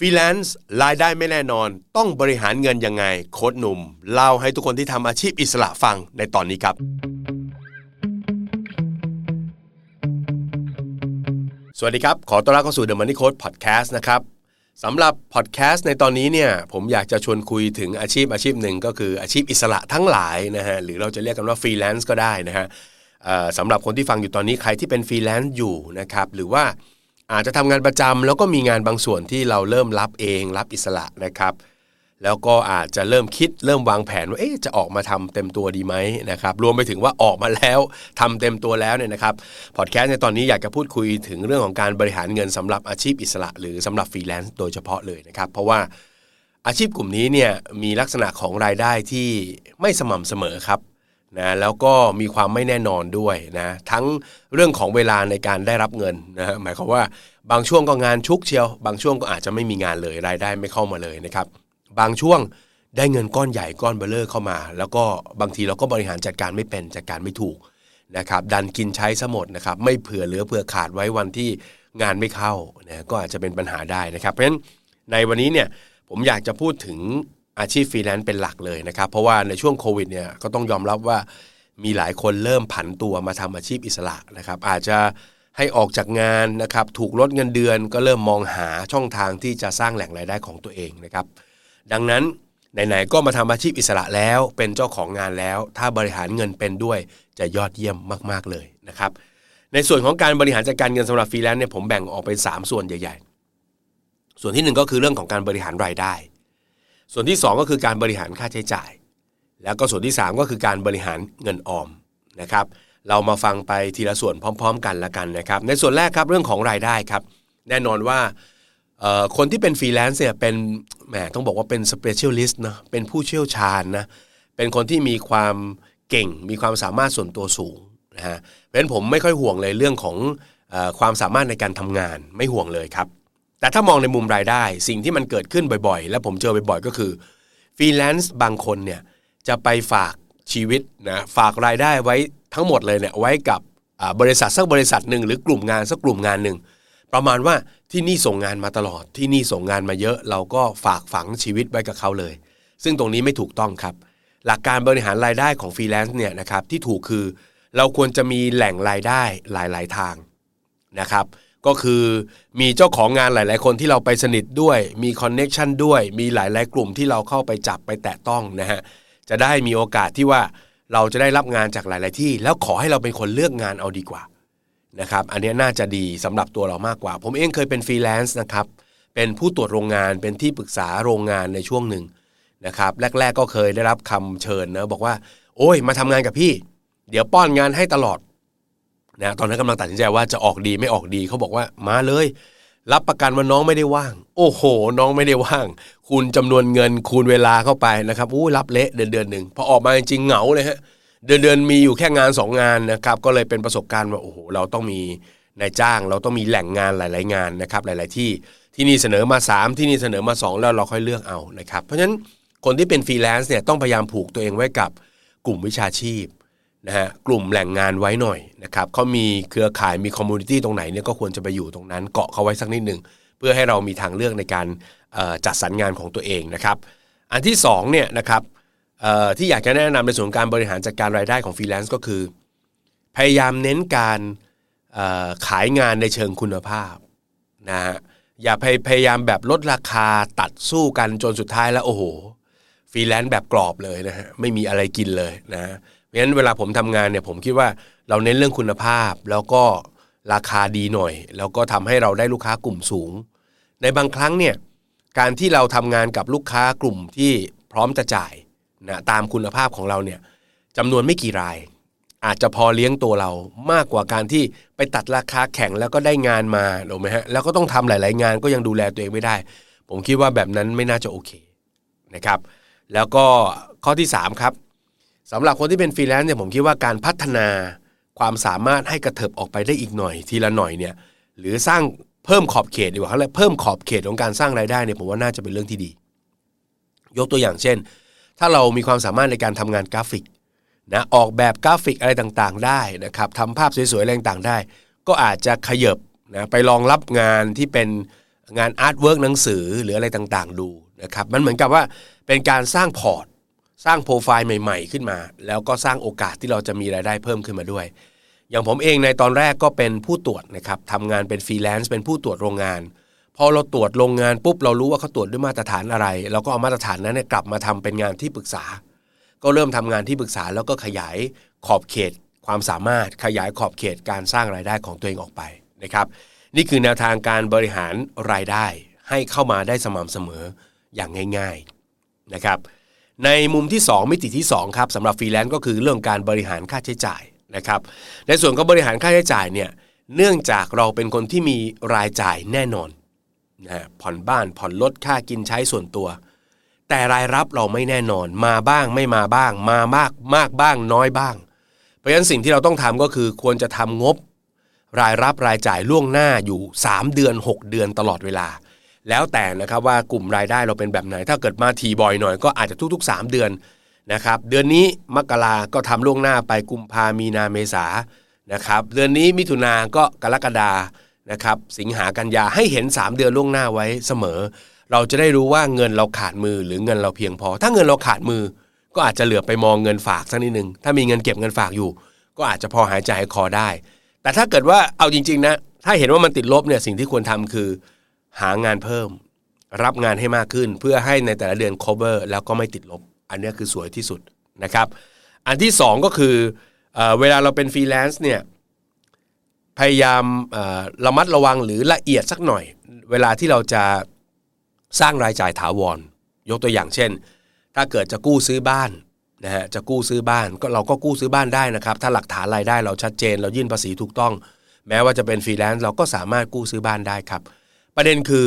ฟรีแลนซ์รายได้ไม่แน่นอน ต้องบริหารเงินยังไง โค้ดหนุ่ม เล่าให้ทุกคนที่ทำอาชีพอิสระฟังในตอนนี้ครับ สวัสดีครับ ขอต้อนรับเข้าสู่ The Money Coach Podcast นะครับสำหรับพอดแคสต์ในตอนนี้เนี่ยผมอยากจะชวนคุยถึงอาชีพอาชีพหนึ่งก็คืออาชีพอิสระทั้งหลายนะฮะหรือเราจะเรียกกันว่าฟรีแลนซ์ก็ได้นะฮะสำหรับคนที่ฟังอยู่ตอนนี้ใครที่เป็นฟรีแลนซ์อยู่นะครับหรือว่า อาจจะทำงานประจำแล้วก็มีงานบางส่วนที่เราเริ่มรับเองรับอิสระนะครับ แล้วก็อาจจะเริ่มคิดเริ่มวางแผนว่าเอ๊ะจะออกมาทำเต็มตัวดีไหมนะครับรวมไปถึงว่าออกมาแล้วทำเต็มตัวแล้วเนี่ยนะครับพอดแคสต์ในตอนนี้อยากจะพูดคุยถึงเรื่องของการบริหารเงินสำหรับอาชีพอิสระ หรือสำหรับฟรีแลนซ์โดยเฉพาะเลยนะครับ เพราะว่าอาชีพกลุ่มนี้เนี่ยมีลักษณะของรายได้ที่ไม่สม่ำเสมอครับ นะแล้วก็มีความไม่แน่นอนด้วยนะทั้งเรื่องของเวลาในการได้รับเงินนะหมายความว่าบางช่วงก็งานชุกเชียว บางช่วงก็อาจจะไม่มีงานเลยรายได้ไม่เข้ามาเลยนะครับ บางช่วงได้เงินก้อนใหญ่ก้อนเบ้อเร่อเข้ามา แล้วก็บางทีเราก็บริหารจัดการไม่เป็นจัดการไม่ถูกนะครับ ดันกินใช้ซะหมดนะครับ ไม่เผื่อเหลือเผื่อขาดไว้วันที่งานไม่เข้านะก็อาจจะเป็นปัญหาได้นะครับ เพราะฉะนั้นในวันนี้เนี่ยผมอยากจะพูดถึง อาชีพฟรีแลนซ์เป็นหลักเลยนะครับ เพราะว่าในช่วงโควิดเนี่ยก็ต้องยอมรับว่ามีหลายคนเริ่มผันตัวมาทำอาชีพอิสระนะครับ อาจจะให้ออกจากงานนะครับถูกลดเงินเดือนก็เริ่มมองหาช่องทางที่จะสร้างแหล่งรายได้ของตัวเองนะครับ ดังนั้นไหนๆก็มาทำอาชีพอิสระแล้วเป็นเจ้าของงานแล้ว ถ้าบริหารเงินเป็นด้วยจะยอดเยี่ยมมาก ๆเลยนะครับ ในส่วนของการบริหารจัดการเงินสำหรับฟรีแลนซ์เนี่ยผมแบ่งออกเป็น 3 ส่วนใหญ่ ๆ ส่วนที่ 1 ก็คือเรื่องของการบริหารรายได้ ส่วนที่ 2 ก็คือการบริหารค่าใช้จ่าย แล้วก็ส่วนที่ 3 ก็คือการบริหารเงินออมนะครับเรามาฟังไปทีละส่วนพร้อม ๆ กันละกันนะครับ ในส่วนแรกครับเรื่องของรายได้ครับ แน่นอนว่าคนที่เป็นฟรีแลนซ์เนี่ยเป็นแหมต้องบอกว่าเป็น specialist นะเป็นผู้เชี่ยวชาญนะเป็นคนที่มีความเก่ง มีความสามารถส่วนตัวสูงนะฮะเพราะฉะนั้นผมไม่ค่อยห่วงเลยเรื่องของความสามารถในการทำงานไม่ห่วงเลยครับ แต่ถ้ามองในมุมรายได้ สิ่งที่มันเกิดขึ้นบ่อยๆ และผมเจอบ่อยๆ ก็คือฟรีแลนซ์บางคนเนี่ยจะไปฝากชีวิตนะฝากรายได้ไว้ทั้งหมดเลยเนี่ยไว้กับบริษัทสักบริษัทหนึ่งหรือกลุ่มงานสักกลุ่มงานหนึ่งประมาณว่าที่นี่ส่งงานมาตลอดที่นี่ส่งงานมาเยอะ เราก็ฝากฝังชีวิตไว้กับเขาเลย ซึ่งตรงนี้ไม่ถูกต้องครับ หลักการบริหารรายได้ของฟรีแลนซ์เนี่ยนะครับที่ถูกคือ เราควรจะมีแหล่งรายได้หลาย ๆ ทางนะครับ ก็คือมีเจ้าของงานหลาย ๆ คนที่เราไปสนิทด้วย มี connection ด้วย มีหลาย ๆ กลุ่มที่เราเข้าไปจับไปแตะต้องนะฮะ จะได้มีโอกาสที่ว่าเราจะได้รับงานจากหลาย ๆ ที่ แล้วขอให้เราเป็นคนเลือกงานเอาดีกว่านะครับ อันนี้น่าจะดีสำหรับตัวเรามากกว่า ผมเองเคยเป็นฟรีแลนซ์นะครับ เป็นผู้ตรวจโรงงาน เป็นที่ปรึกษาโรงงานในช่วงหนึ่งนะครับ แรก ๆ ก็เคยได้รับคำเชิญนะบอกว่า โอ้ย มาทำงานกับพี่ เดี๋ยวป้อนงานให้ตลอด นะตอนนั้นกำลังตัดสินใจว่าจะออกดีไม่ออกดีเขาบอกว่ามาเลย รับประกันว่าน้องไม่ได้ว่าง โอ้โห น้องไม่ได้ว่าง คูณจำนวนเงินคูณเวลาเข้าไปนะครับอู้รับเละเดือนเดือนหนึ่งพอออกมาจริงเหงาเลยฮะเดือนเดือนมีอยู่แค่งาน 2 งานนะครับก็เลยเป็นประสบการณ์ว่าโอ้โหเราต้องมีนายจ้าง เราต้องมีแหล่งงานหลาย ๆ งานนะครับหลาย ๆ ที่ที่นี่เสนอมา 3 ที่นี่เสนอมา 2 แล้วเราค่อยเลือกเอานะครับเพราะฉะนั้นคนที่เป็นฟรีแลนซ์เนี่ยต้องพยายามผูกตัวเองไว้กับกลุ่มวิชาชีพ นะฮะกลุ่มแหล่งงานไว้หน่อยนะครับเขามีเครือข่ายมี community ตรงไหนเนี่ยก็ควรจะไปอยู่ตรงนั้นเกาะเขาไว้สักนิดหนึ่งเพื่อให้เรามีทางเลือกในการจัดสรรงานของตัวเองนะครับอันที่2เนี่ยนะครับที่อยากจะแนะนำในส่วนการบริหารจัดการรายได้ของฟรีแลนซ์ก็คือ พยายามเน้นการขายงานในเชิงคุณภาพนะฮะอย่าพยายามแบบลดราคาตัดสู้กันจนสุดท้ายแล้วโอ้โหฟรีแลนซ์แบบกรอบเลยนะฮะไม่มีอะไรกินเลยนะ เพราะฉะนั้นเวลาผมทำงานเนี่ยผมคิดว่าเราเน้นเรื่องคุณภาพ แล้วก็ราคาดีหน่อย แล้วก็ทำให้เราได้ลูกค้ากลุ่มสูง ในบางครั้งเนี่ยการที่เราทำงานกับลูกค้ากลุ่มที่พร้อมจะจ่ายนะตามคุณภาพของเราเนี่ยจำนวนไม่กี่ราย อาจจะพอเลี้ยงตัวเรามากกว่าการที่ไปตัดราคาแข่งแล้วก็ได้งานมาถูกไหมฮะแล้วก็ต้องทำหลาย ๆ งานก็ยังดูแลตัวเองไม่ได้ ผมคิดว่าแบบนั้นไม่น่าจะโอเคนะครับ แล้วก็ข้อที่ 3 ครับ สำหรับคนที่เป็นฟรีแลนซ์เนี่ยผมคิดว่าการพัฒนาความสามารถให้กระเถิบออกไปได้อีกหน่อย ทีละหน่อยเนี่ยหรือสร้างเพิ่มขอบเขตดีกว่าเขาเรียกเพิ่มขอบเขตของการสร้างรายได้เนี่ยผมว่าน่าจะเป็นเรื่องที่ดี ยกตัวอย่างเช่น ถ้าเรามีความสามารถในการทำงานกราฟิกนะออกแบบกราฟิกอะไรต่างๆ ได้นะครับทำภาพสวยๆอะไรต่างๆได้ ก็อาจจะขยับนะไปรองรับงานที่เป็นงาน artwork หนังสือหรืออะไรต่างๆ ดูนะครับมันเหมือนกับว่าเป็นการสร้างพอร์ต สร้างโปรไฟล์ใหม่ๆ ขึ้นมา แล้วก็สร้างโอกาสที่เราจะมีรายได้เพิ่มขึ้นมาด้วย อย่างผมเองในตอนแรกก็เป็นผู้ตรวจนะครับทำงานเป็นฟรีแลนซ์เป็นผู้ตรวจโรงงาน พอเราตรวจโรงงานปุ๊บเรารู้ว่าเขาตรวจด้วยมาตรฐานอะไร เราก็เอามาตรฐานนั้นกลับมาทำเป็นงานที่ปรึกษา ก็เริ่มทำงานที่ปรึกษาแล้วก็ขยายขอบเขตความสามารถขยายขอบเขตการสร้างรายได้ของตัวเองออกไปนะครับนี่คือแนวทางการบริหารรายได้ให้เข้ามาได้สม่ำเสมออย่างง่าย ๆนะครับ ในมุมที่ 2 มิติที่2ครับสำหรับฟรีแลนซ์ก็คือเรื่องการบริหารค่าใช้จ่ายนะครับในส่วนของบริหารค่าใช้จ่ายเนี่ยเนื่องจากเราเป็นคนที่มีรายจ่ายแน่นอนนะผ่อนบ้านผ่อนรถค่ากินใช้ส่วนตัว แต่รายรับเราไม่แน่นอนมาบ้างไม่มาบ้าง มามากมากบ้างน้อยบ้าง เพราะฉะนั้นสิ่งที่เราต้องทำก็คือควรจะทำงบ รายรับรายจ่ายล่วงหน้าอยู่ 3 เดือน 6 เดือนตลอดเวลา แล้วแต่นะครับว่ากลุ่มรายได้เราเป็นแบบไหน ถ้าเกิดมาทีบ่อยหน่อยก็อาจจะทุกๆ 3 เดือนนะครับเดือนนี้มกราก็ทำล่วงหน้าไปกุมภามีนาเมษานะครับเดือนนี้มิถุนาก็กรกฎานะครับสิงหากันยาให้เห็น 3 เดือนล่วงหน้าไว้เสมอ เราจะได้รู้ว่าเงินเราขาดมือหรือเงินเราเพียงพอ ถ้าเงินเราขาดมือ ก็อาจจะเหลือไปมองเงินฝากสักนิดนึงถ้ามีเงินเก็บเงินฝากอยู่ ก็อาจจะพอหายใจคอได้ แต่ถ้าเกิดว่าเอาจริง ๆ นะ ถ้าเห็นว่ามันติดลบเนี่ยสิ่งที่ควรทำคือ หางานเพิ่ม รับงานให้มากขึ้น เพื่อให้ในแต่ละเดือน cover แล้วก็ไม่ติดลบ อันนี้คือสวยที่สุดนะครับ อันที่ 2 ก็คือเอเวลาเราเป็นฟรีแลนซ์เนี่ยพยายามระมัดระวังหรือละเอียดสักหน่อย เวลาที่เราจะสร้างรายจ่ายถาวร ยกตัวอย่างเช่น ถ้าเกิดจะกู้ซื้อบ้านนะฮะจะกู้ซื้อบ้านก็เราก็กู้ซื้อบ้านได้นะครับ ถ้าหลักฐานรายได้เราชัดเจน เรายื่นภาษีถูกต้อง แม้ว่าจะเป็นฟรีแลนซ์เราก็สามารถกู้ซื้อบ้านได้ครับ ประเด็นคือ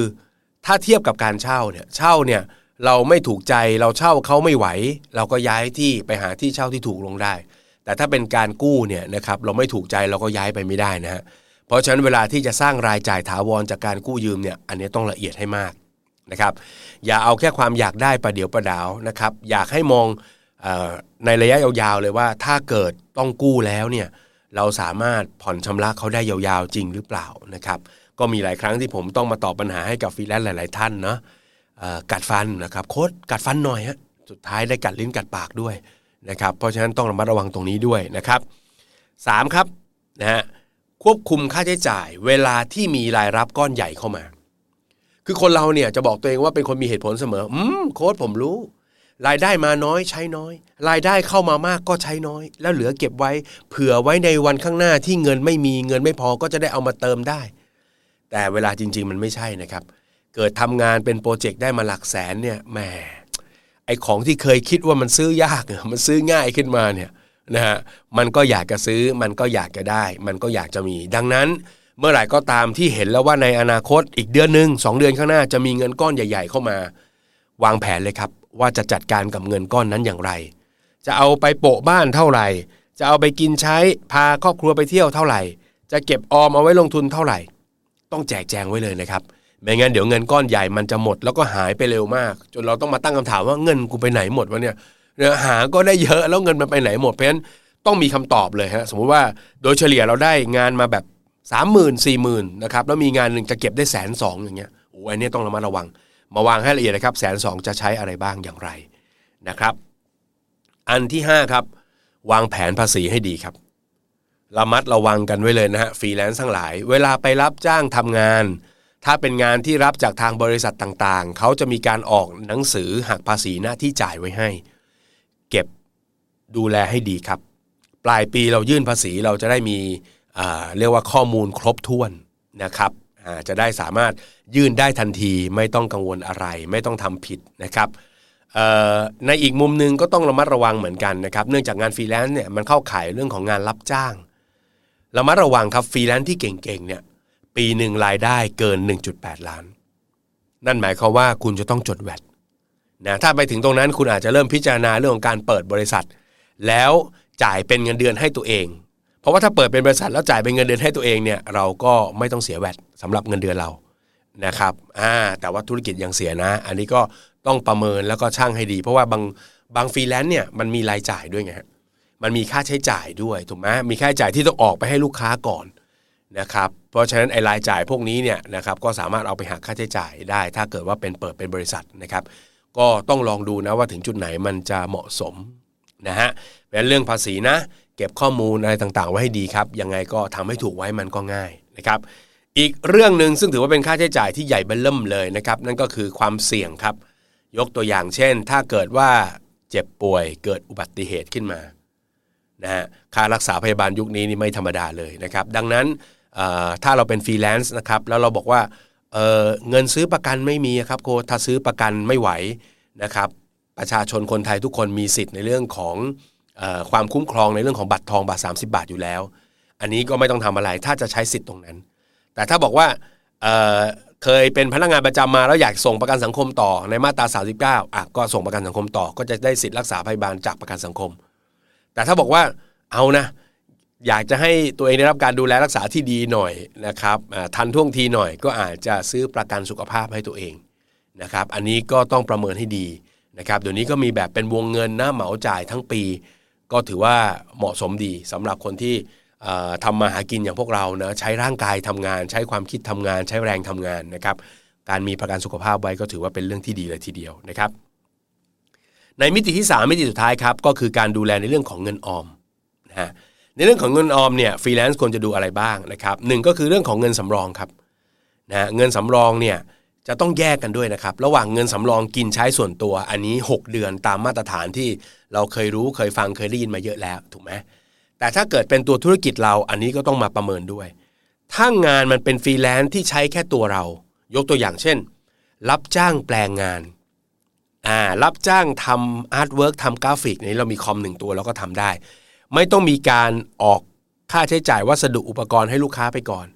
ถ้าเทียบกับการเช่าเนี่ยเช่าเนี่ยเราไม่ถูกใจเราเช่าเขาไม่ไหว เราก็ย้ายที่ไปหาที่เช่าที่ถูกลงได้ แต่ถ้าเป็นการกู้เนี่ยนะครับเราไม่ถูกใจเราก็ย้ายไปไม่ได้นะฮะเพราะฉะนั้นเวลาที่จะสร้างรายจ่ายถาวรจากการกู้ยืมเนี่ยอันนี้ต้องละเอียดให้มากนะครับอย่าเอาแค่ความอยากได้ประเดี๋ยวประดาวนะครับอยากให้มองในระยะยาวๆเลยว่าถ้าเกิดต้องกู้แล้วเนี่ยเราสามารถผ่อนชำระเขาได้ยาวๆจริงหรือเปล่านะครับ ก็มีหลายครั้งที่ผมต้องมาตอบปัญหาให้กับฟรีแลนซ์หลาย ๆ ท่านเนาะกัดฟันนะครับโค้ดกัดฟันหน่อยฮะสุดท้ายได้กัดลิ้นกัดปากด้วยนะครับเพราะฉะนั้นต้องระมัดระวังตรงนี้ด้วยนะครับสามครับนะฮะควบคุมค่าใช้จ่าย เวลาที่มีรายรับก้อนใหญ่เข้ามา คือคนเราเนี่ยจะบอกตัวเองว่าเป็นคนมีเหตุผลเสมอ อืมโค้ดผมรู้ รายได้มาน้อยใช้น้อย รายได้เข้ามามากก็ใช้น้อย แล้วเหลือเก็บไว้ เผื่อไว้ในวันข้างหน้าที่เงินไม่มีเงินไม่พอก็จะได้เอามาเติมได้ แต่เวลาจริง ๆ มันไม่ใช่นะครับ เกิดทำงานเป็นโปรเจกต์ได้มาหลักแสนเนี่ยแหมไอของที่เคยคิดว่ามันซื้อยากมันซื้อง่ายขึ้นมาเนี่ยนะฮะมันก็อยากจะซื้อมันก็อยากจะได้ มันก็อยากจะมี ดังนั้นเมื่อไหร่ก็ตามที่เห็นแล้วว่าในอนาคตอีกเดือนหนึ่งสองเดือนข้างหน้าจะมีเงินก้อนใหญ่ ๆ เข้ามา วางแผนเลยครับ ว่าจะจัดการกับเงินก้อนนั้นอย่างไร จะเอาไปโปะบ้านเท่าไหร่ จะเอาไปกินใช้พาครอบครัวไปเที่ยวเท่าไหร่ จะเก็บออมเอาไว้ลงทุนเท่าไหร่ ต้องแจกแจงไว้เลยนะครับไม่งั้นเดี๋ยวเงินก้อนใหญ่มันจะหมดแล้วก็หายไปเร็วมาก จนเราต้องมาตั้งคำถามว่าเงินกูไปไหนหมดวะเนี่ยเนื้อหาก็ได้เยอะแล้วเงินมันไปไหนหมดเพราะฉะนั้นต้องมีคำตอบเลยฮะสมมุติว่าโดยเฉลี่ยเราได้งานมาแบบสามหมื่นสี่หมื่นนะครับแล้วมีงานหนึ่งจะเก็บได้แสนสองอย่างเงี้ยโอ้อันนี้ต้องระมัดระวัง มาวางให้ละเอียดนะครับแสนสองจะใช้อะไรบ้างอย่างไรนะครับ อันที่5ครับวางแผนภาษีให้ดีครับ ระมัดระวังกันไว้เลยนะฮะฟรีแลนซ์ทั้งหลาย เวลาไปรับจ้างทำงาน ถ้าเป็นงานที่รับจากทางบริษัทต่างๆ เขาจะมีการออกหนังสือหักภาษีหน้าที่จ่ายไว้ให้ เก็บดูแลให้ดีครับ ปลายปีเรายื่นภาษีเราจะได้มีเรียกว่าข้อมูลครบถ้วนนะครับจะได้สามารถยื่นได้ทันทีไม่ต้องกังวลอะไร ไม่ต้องทำผิดนะครับในอีกมุมหนึ่งก็ต้องระมัดระวังเหมือนกันนะครับ เนื่องจากงานฟรีแลนซ์เนี่ยมันเข้าข่ายเรื่องของงานรับจ้าง ระมัดระวังครับฟรีแลนซ์ที่เก่งๆเนี่ยปีหนึ่งรายได้เกิน 1.8 ล้าน นั่นหมายความว่าคุณจะต้องจด VAT นะถ้าไปถึงตรงนั้นคุณอาจจะเริ่มพิจารณาเรื่องของการเปิดบริษัท แล้วจ่ายเป็นเงินเดือนให้ตัวเอง เพราะว่าถ้าเปิดเป็นบริษัทแล้วจ่ายเป็นเงินเดือนให้ตัวเองเนี่ยเราก็ไม่ต้องเสียแวดสำหรับเงินเดือนเรานะครับอ่าแต่ว่าธุรกิจยังเสียนะ อันนี้ก็ต้องประเมินแล้วก็ช่างให้ดี เพราะว่าบางบางฟรีแลนซ์เนี่ยมันมีรายจ่ายด้วยไงฮะ มันมีค่าใช้จ่ายด้วยถูกไหมมีค่าใช้จ่ายที่ต้องออกไปให้ลูกค้าก่อนนะครับเพราะฉะนั้นไอ้รายจ่ายพวกนี้เนี่ยนะครับก็สามารถเอาไปหักค่าใช้จ่ายได้ ถ้าเกิดว่าเป็นเปิดเป็นบริษัทนะครับ ก็ต้องลองดูนะว่าถึงจุดไหนมันจะเหมาะสมนะฮะเป็นเรื่องภาษีนะ เก็บข้อมูลอะไรต่างๆ ไว้ให้ดีครับยังไงก็ทำให้ถูกไว้มันก็ง่ายนะครับอีกเรื่องหนึ่งซึ่งถือว่าเป็นค่าใช้จ่ายที่ใหญ่เบิ่มเลยนะครับนั่นก็คือความเสี่ยงครับ ยกตัวอย่างเช่น ถ้าเกิดว่าเจ็บป่วยเกิดอุบัติเหตุขึ้นมา นะฮะค่ารักษาพยาบาลยุคนี้นี่ไม่ธรรมดาเลยนะครับ ดังนั้นถ้าเราเป็นฟรีแลนซ์นะครับแล้วเราบอกว่าเเงินซื้อประกันไม่มีครับโคถ้าซื้อประกันไม่ไหวนะครับประชาชนคนไทยทุกคนมีสิทธิ์ในเรื่องของอความคุ้มครองในเรื่องของบัตรทองบาท30 บาทอยู่แล้ว อันนี้ก็ไม่ต้องทำอะไรถ้าจะใช้สิทธิ์ตรงนั้น แต่ถ้าบอกว่าเเคยเป็นพนักงานประจำมาแล้วอยากส่งประกันสังคมต่อในมาตรา 39อะก็ส่งประกันสังคมต่อ ก็จะได้สิทธิ์รักษาพยาบาลจากประกันสังคม แต่ถ้าบอกว่าเอานะ อยากจะให้ตัวเองได้รับการดูแลรักษาที่ดีหน่อยนะครับทันท่วงทีหน่อยก็อาจจะซื้อประกันสุขภาพให้ตัวเองนะครับ อันนี้ก็ต้องประเมินให้ดีนะครับเดี๋ยวนี้ก็มีแบบเป็นวงเงินนะเหมาจ่ายทั้งปี ก็ถือว่าเหมาะสมดีสำหรับคนที่ทำมาหากินอย่างพวกเรานะใช้ร่างกายทำงาน ใช้ความคิดทำงาน ใช้แรงทำงานนะครับการมีประกันสุขภาพไว้ก็ถือว่าเป็นเรื่องที่ดีเลยทีเดียวนะครับ ในมิติที่ 3 มิติสุดท้ายครับก็คือการดูแลในเรื่องของเงินออมนะฮะในเรื่องของเงินออมเนี่ยฟรีแลนซ์ควรจะดูอะไรบ้างนะครับหนึ่งก็คือเรื่องของเงินสำรองครับนะเงินสำรองเนี่ยจะต้องแยกกันด้วยนะครับ ระหว่างเงินสำรองกินใช้ส่วนตัว อันนี้ 6 เดือนตามมาตรฐานที่เราเคยรู้เคยฟังเคยได้ยินมาเยอะแล้วถูกไหมแต่ถ้าเกิดเป็นตัวธุรกิจเราอันนี้ก็ต้องมาประเมินด้วย ถ้างานมันเป็นฟรีแลนซ์ที่ใช้แค่ตัวเรา ยกตัวอย่างเช่น รับจ้างแปลงงาน อ่ารับจ้างทำ artwork ทำกราฟิกนี้เรามีคอมหนึ่งตัวเราก็ทำได้ ไม่ต้องมีการออกค่าใช้จ่ายวัสดุอุปกรณ์ให้ลูกค้าไปก่อน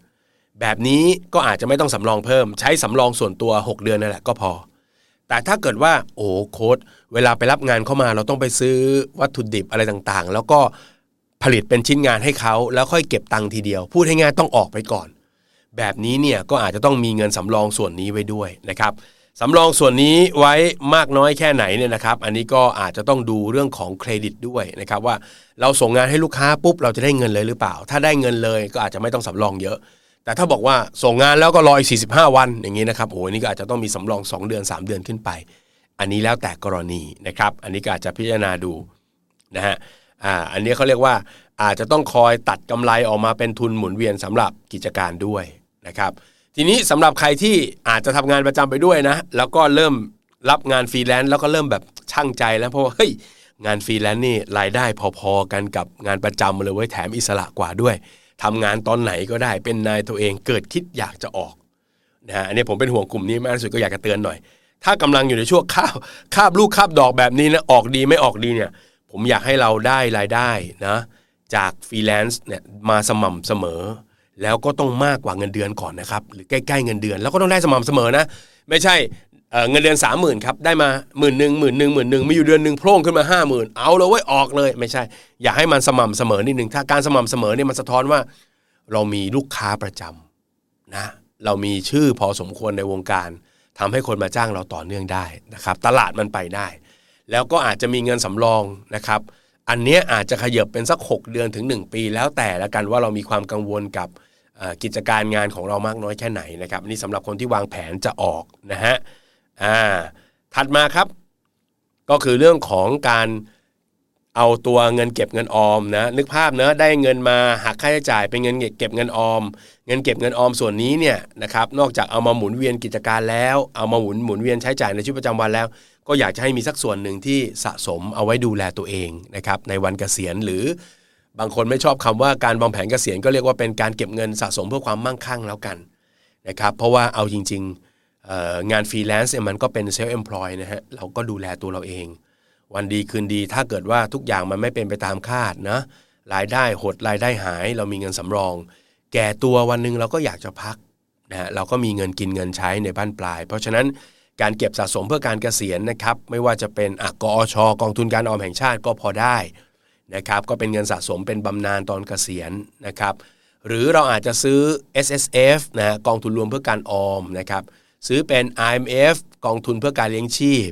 แบบนี้ก็อาจจะไม่ต้องสำรองเพิ่ม ใช้สำรองส่วนตัว 6 เดือนนั่นแหละก็พอ แต่ถ้าเกิดว่าโอ้โค้ดเวลาไปรับงานเข้ามาเราต้องไปซื้อวัตถุดิบอะไรต่างๆ แล้วก็ผลิตเป็นชิ้นงานให้เขาแล้วค่อยเก็บตังค์ทีเดียว พูดให้ง่ายต้องออกไปก่อน แบบนี้เนี่ยก็อาจจะต้องมีเงินสำรองส่วนนี้ไว้ด้วยนะครับ สำรองส่วนนี้ไว้มากน้อยแค่ไหนเนี่ยนะครับ อันนี้ก็อาจจะต้องดูเรื่องของเครดิตด้วยนะครับว่าเราส่งงานให้ลูกค้าปุ๊บเราจะได้เงินเลยหรือเปล่า ถ้าได้เงินเลยก็อาจจะไม่ต้องสำรองเยอะ แต่ถ้าบอกว่าส่งงานแล้วก็รออีก45 วันอย่างนี้นะครับโอ้ยนี่ก็อาจจะต้องมีสำรอง 2 เดือน 3 เดือนขึ้นไป อันนี้แล้วแต่กรณีนะครับ อันนี้ก็อาจจะพิจารณาดูนะฮะอ่าอันนี้เขาเรียกว่าอาจจะต้องคอยตัดกำไรออกมาเป็นทุนหมุนเวียนสำหรับกิจการด้วยนะครับ ทีนี้สำหรับใครที่อาจจะทำงานประจำไปด้วยนะ แล้วก็เริ่มรับงานฟรีแลนซ์แล้วก็เริ่มแบบชั่งใจแล้วเพราะว่าเฮ้ยงานฟรีแลนซ์นี่รายได้พอๆกันกับงานประจำเลยเว้ยแถมอิสระกว่าด้วยทำงานตอนไหนก็ได้เป็นนายตัวเองเกิดคิดอยากจะออกนะฮะอันนี้ผมเป็นห่วงกลุ่มนี้มากที่สุดก็อยากจะเตือนหน่อย ถ้ากำลังอยู่ในช่วงคาบคาบลูกคาบดอกแบบนี้นะออกดีไม่ออกดีเนี่ย ผมอยากให้เราได้รายได้นะจากฟรีแลนซ์เนี่ยมาสม่ำเสมอ แล้วก็ต้องมากกว่าเงินเดือนก่อนนะครับ หรือใกล้ๆเงินเดือน แล้วก็ต้องได้สม่ำเสมอนะ ไม่ใช่เงินเดือนสามหมื่นครับได้มาหมื่นหนึ่งหมื่นหนึ่งหมื่นหนึ่งมีอยู่เดือนหนึ่งโพร่งขึ้นมาห้าหมื่นเอาเลยไว้ออกเลยไม่ใช่ อย่าให้มันสม่ำเสมอนิดหนึ่งถ้าการสม่ำเสมอเนี่ยมันสะท้อนว่า เรามีลูกค้าประจำนะเรามีชื่อพอสมควรในวงการทำให้คนมาจ้างเราต่อเนื่องได้นะครับ ตลาดมันไปได้ แล้วก็อาจจะมีเงินสำรองนะครับ อันนี้อาจจะขยับเป็นสัก 6 เดือนถึง 1 ปี แล้วแต่ละกันว่าเรามีความกังวลกับกิจการงานของเรามากน้อยแค่ไหนนะครับนี่สำหรับคนที่วางแผนจะออกนะฮะอ่าถัดมาครับ ก็คือเรื่องของการเอาตัวเงินเก็บเงินออมนะนึกภาพเนะได้เงินมาหักค่าใช้จ่ายเป็นเงินเก็บเงินออม เงินเก็บเงินออมส่วนนี้เนี่ยนะครับนอกจากเอามาหมุนเวียนกิจการแล้ว เอามาหมุนหมุนเวียนใช้จ่ายในชีวิตประจำวันแล้ว ก็อยากจะให้มีสักส่วนหนึ่งที่สะสมเอาไว้ดูแลตัวเองนะครับในวันเกษียณหรือบางคนไม่ชอบคำว่าการวางแผนเกษียณก็เรียกว่าเป็นการเก็บเงินสะสมเพื่อความมั่งคั่งแล้วกันนะครับเพราะว่าเอาจริงๆงานฟรีแลนซ์มันก็เป็นเซลล์เอ็มพลอยนะฮะเราก็ดูแลตัวเราเอง วันดีคืนดีถ้าเกิดว่าทุกอย่างมันไม่เป็นไปตามคาดนะรายได้หดรายได้หาย เรามีเงินสำรอง แก่ตัววันหนึ่งเราก็อยากจะพักนะฮะเราก็มีเงินกินเงินใช้ในบ้านปลาย เพราะฉะนั้น การเก็บสะสมเพื่อการเกษียณนะครับไม่ว่าจะเป็นอกอชกองทุนการออมแห่งชาติก็พอได้นะครับก็เป็นเงินสะสมเป็นบำนาญตอนเกษียณนะครับหรือเราอาจจะซื้อ S S F นะกองทุนรวมเพื่อการออมนะครับซื้อเป็น I M F กองทุนเพื่อการเลี้ยงชีพ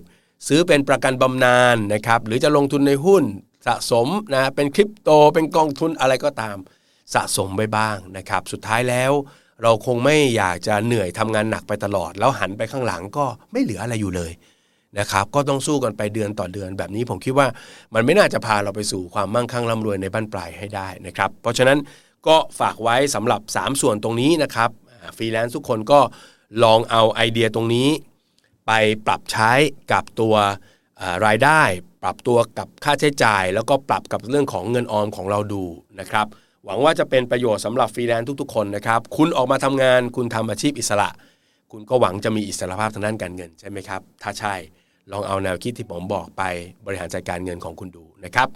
ซื้อเป็นประกันบำนาญนะครับหรือจะลงทุนในหุ้นสะสมนะเป็นคริปโตเป็นกองทุนอะไรก็ตามสะสมไปบ้างนะครับสุดท้ายแล้ว เราคงไม่อยากจะเหนื่อยทำงานหนักไปตลอด แล้วหันไปข้างหลังก็ไม่เหลืออะไรอยู่เลยนะครับ ก็ต้องสู้กันไปเดือนต่อเดือนแบบนี้ผมคิดว่ามันไม่น่าจะพาเราไปสู่ความมั่งคั่งร่ำรวยในบั้นปลายให้ได้นะครับ เพราะฉะนั้นก็ฝากไว้สำหรับ 3 ส่วนตรงนี้นะครับฟรีแลนซ์ทุกคนก็ลองเอาไอเดียตรงนี้ ไปปรับใช้กับตัวรายได้ ปรับตัวกับค่าใช้จ่าย แล้วก็ปรับกับเรื่องของเงินออมของเราดูนะครับ หวังว่าจะเป็นประโยชน์สำหรับฟรีแลนซ์ทุกๆคนนะครับ คุณออกมาทำงานคุณทำอาชีพอิสระ คุณก็หวังจะมีอิสระภาพทางด้านการเงินใช่ไหมครับ ถ้าใช่ลองเอาแนวคิดที่ผมบอกไปบริหารจัดการเงินของคุณดูนะครับ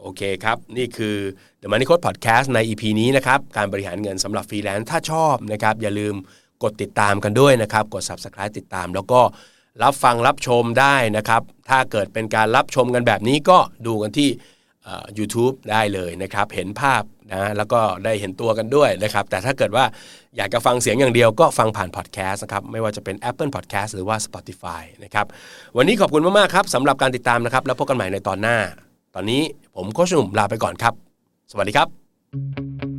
โอเคครับ นี่คือ The Money Code Podcast ใน EP นี้นะครับ การบริหารเงินสำหรับฟรีแลนซ์ถ้าชอบนะครับ อย่าลืมกดติดตามกันด้วยนะครับ กด Subscribe ติดตาม แล้วก็รับฟังรับชมได้นะครับ ถ้าเกิดเป็นการรับชมกันแบบนี้ก็ดูกันที่ YouTube ได้เลยนะครับ เห็นภาพนะแล้วก็ได้เห็นตัวกันด้วยนะครับ แต่ถ้าเกิดว่าอยากจะฟังเสียงอย่างเดียวก็ฟังผ่านพอดแคสต์นะครับ ไม่ว่าจะเป็น Apple Podcast หรือว่า Spotify นะครับ วันนี้ขอบคุณมาก ๆ ครับสำหรับการติดตามนะครับ แล้วพบกันใหม่ในตอนหน้า ตอนนี้ผมโคชหนุ่มลาไปก่อนครับ สวัสดีครับ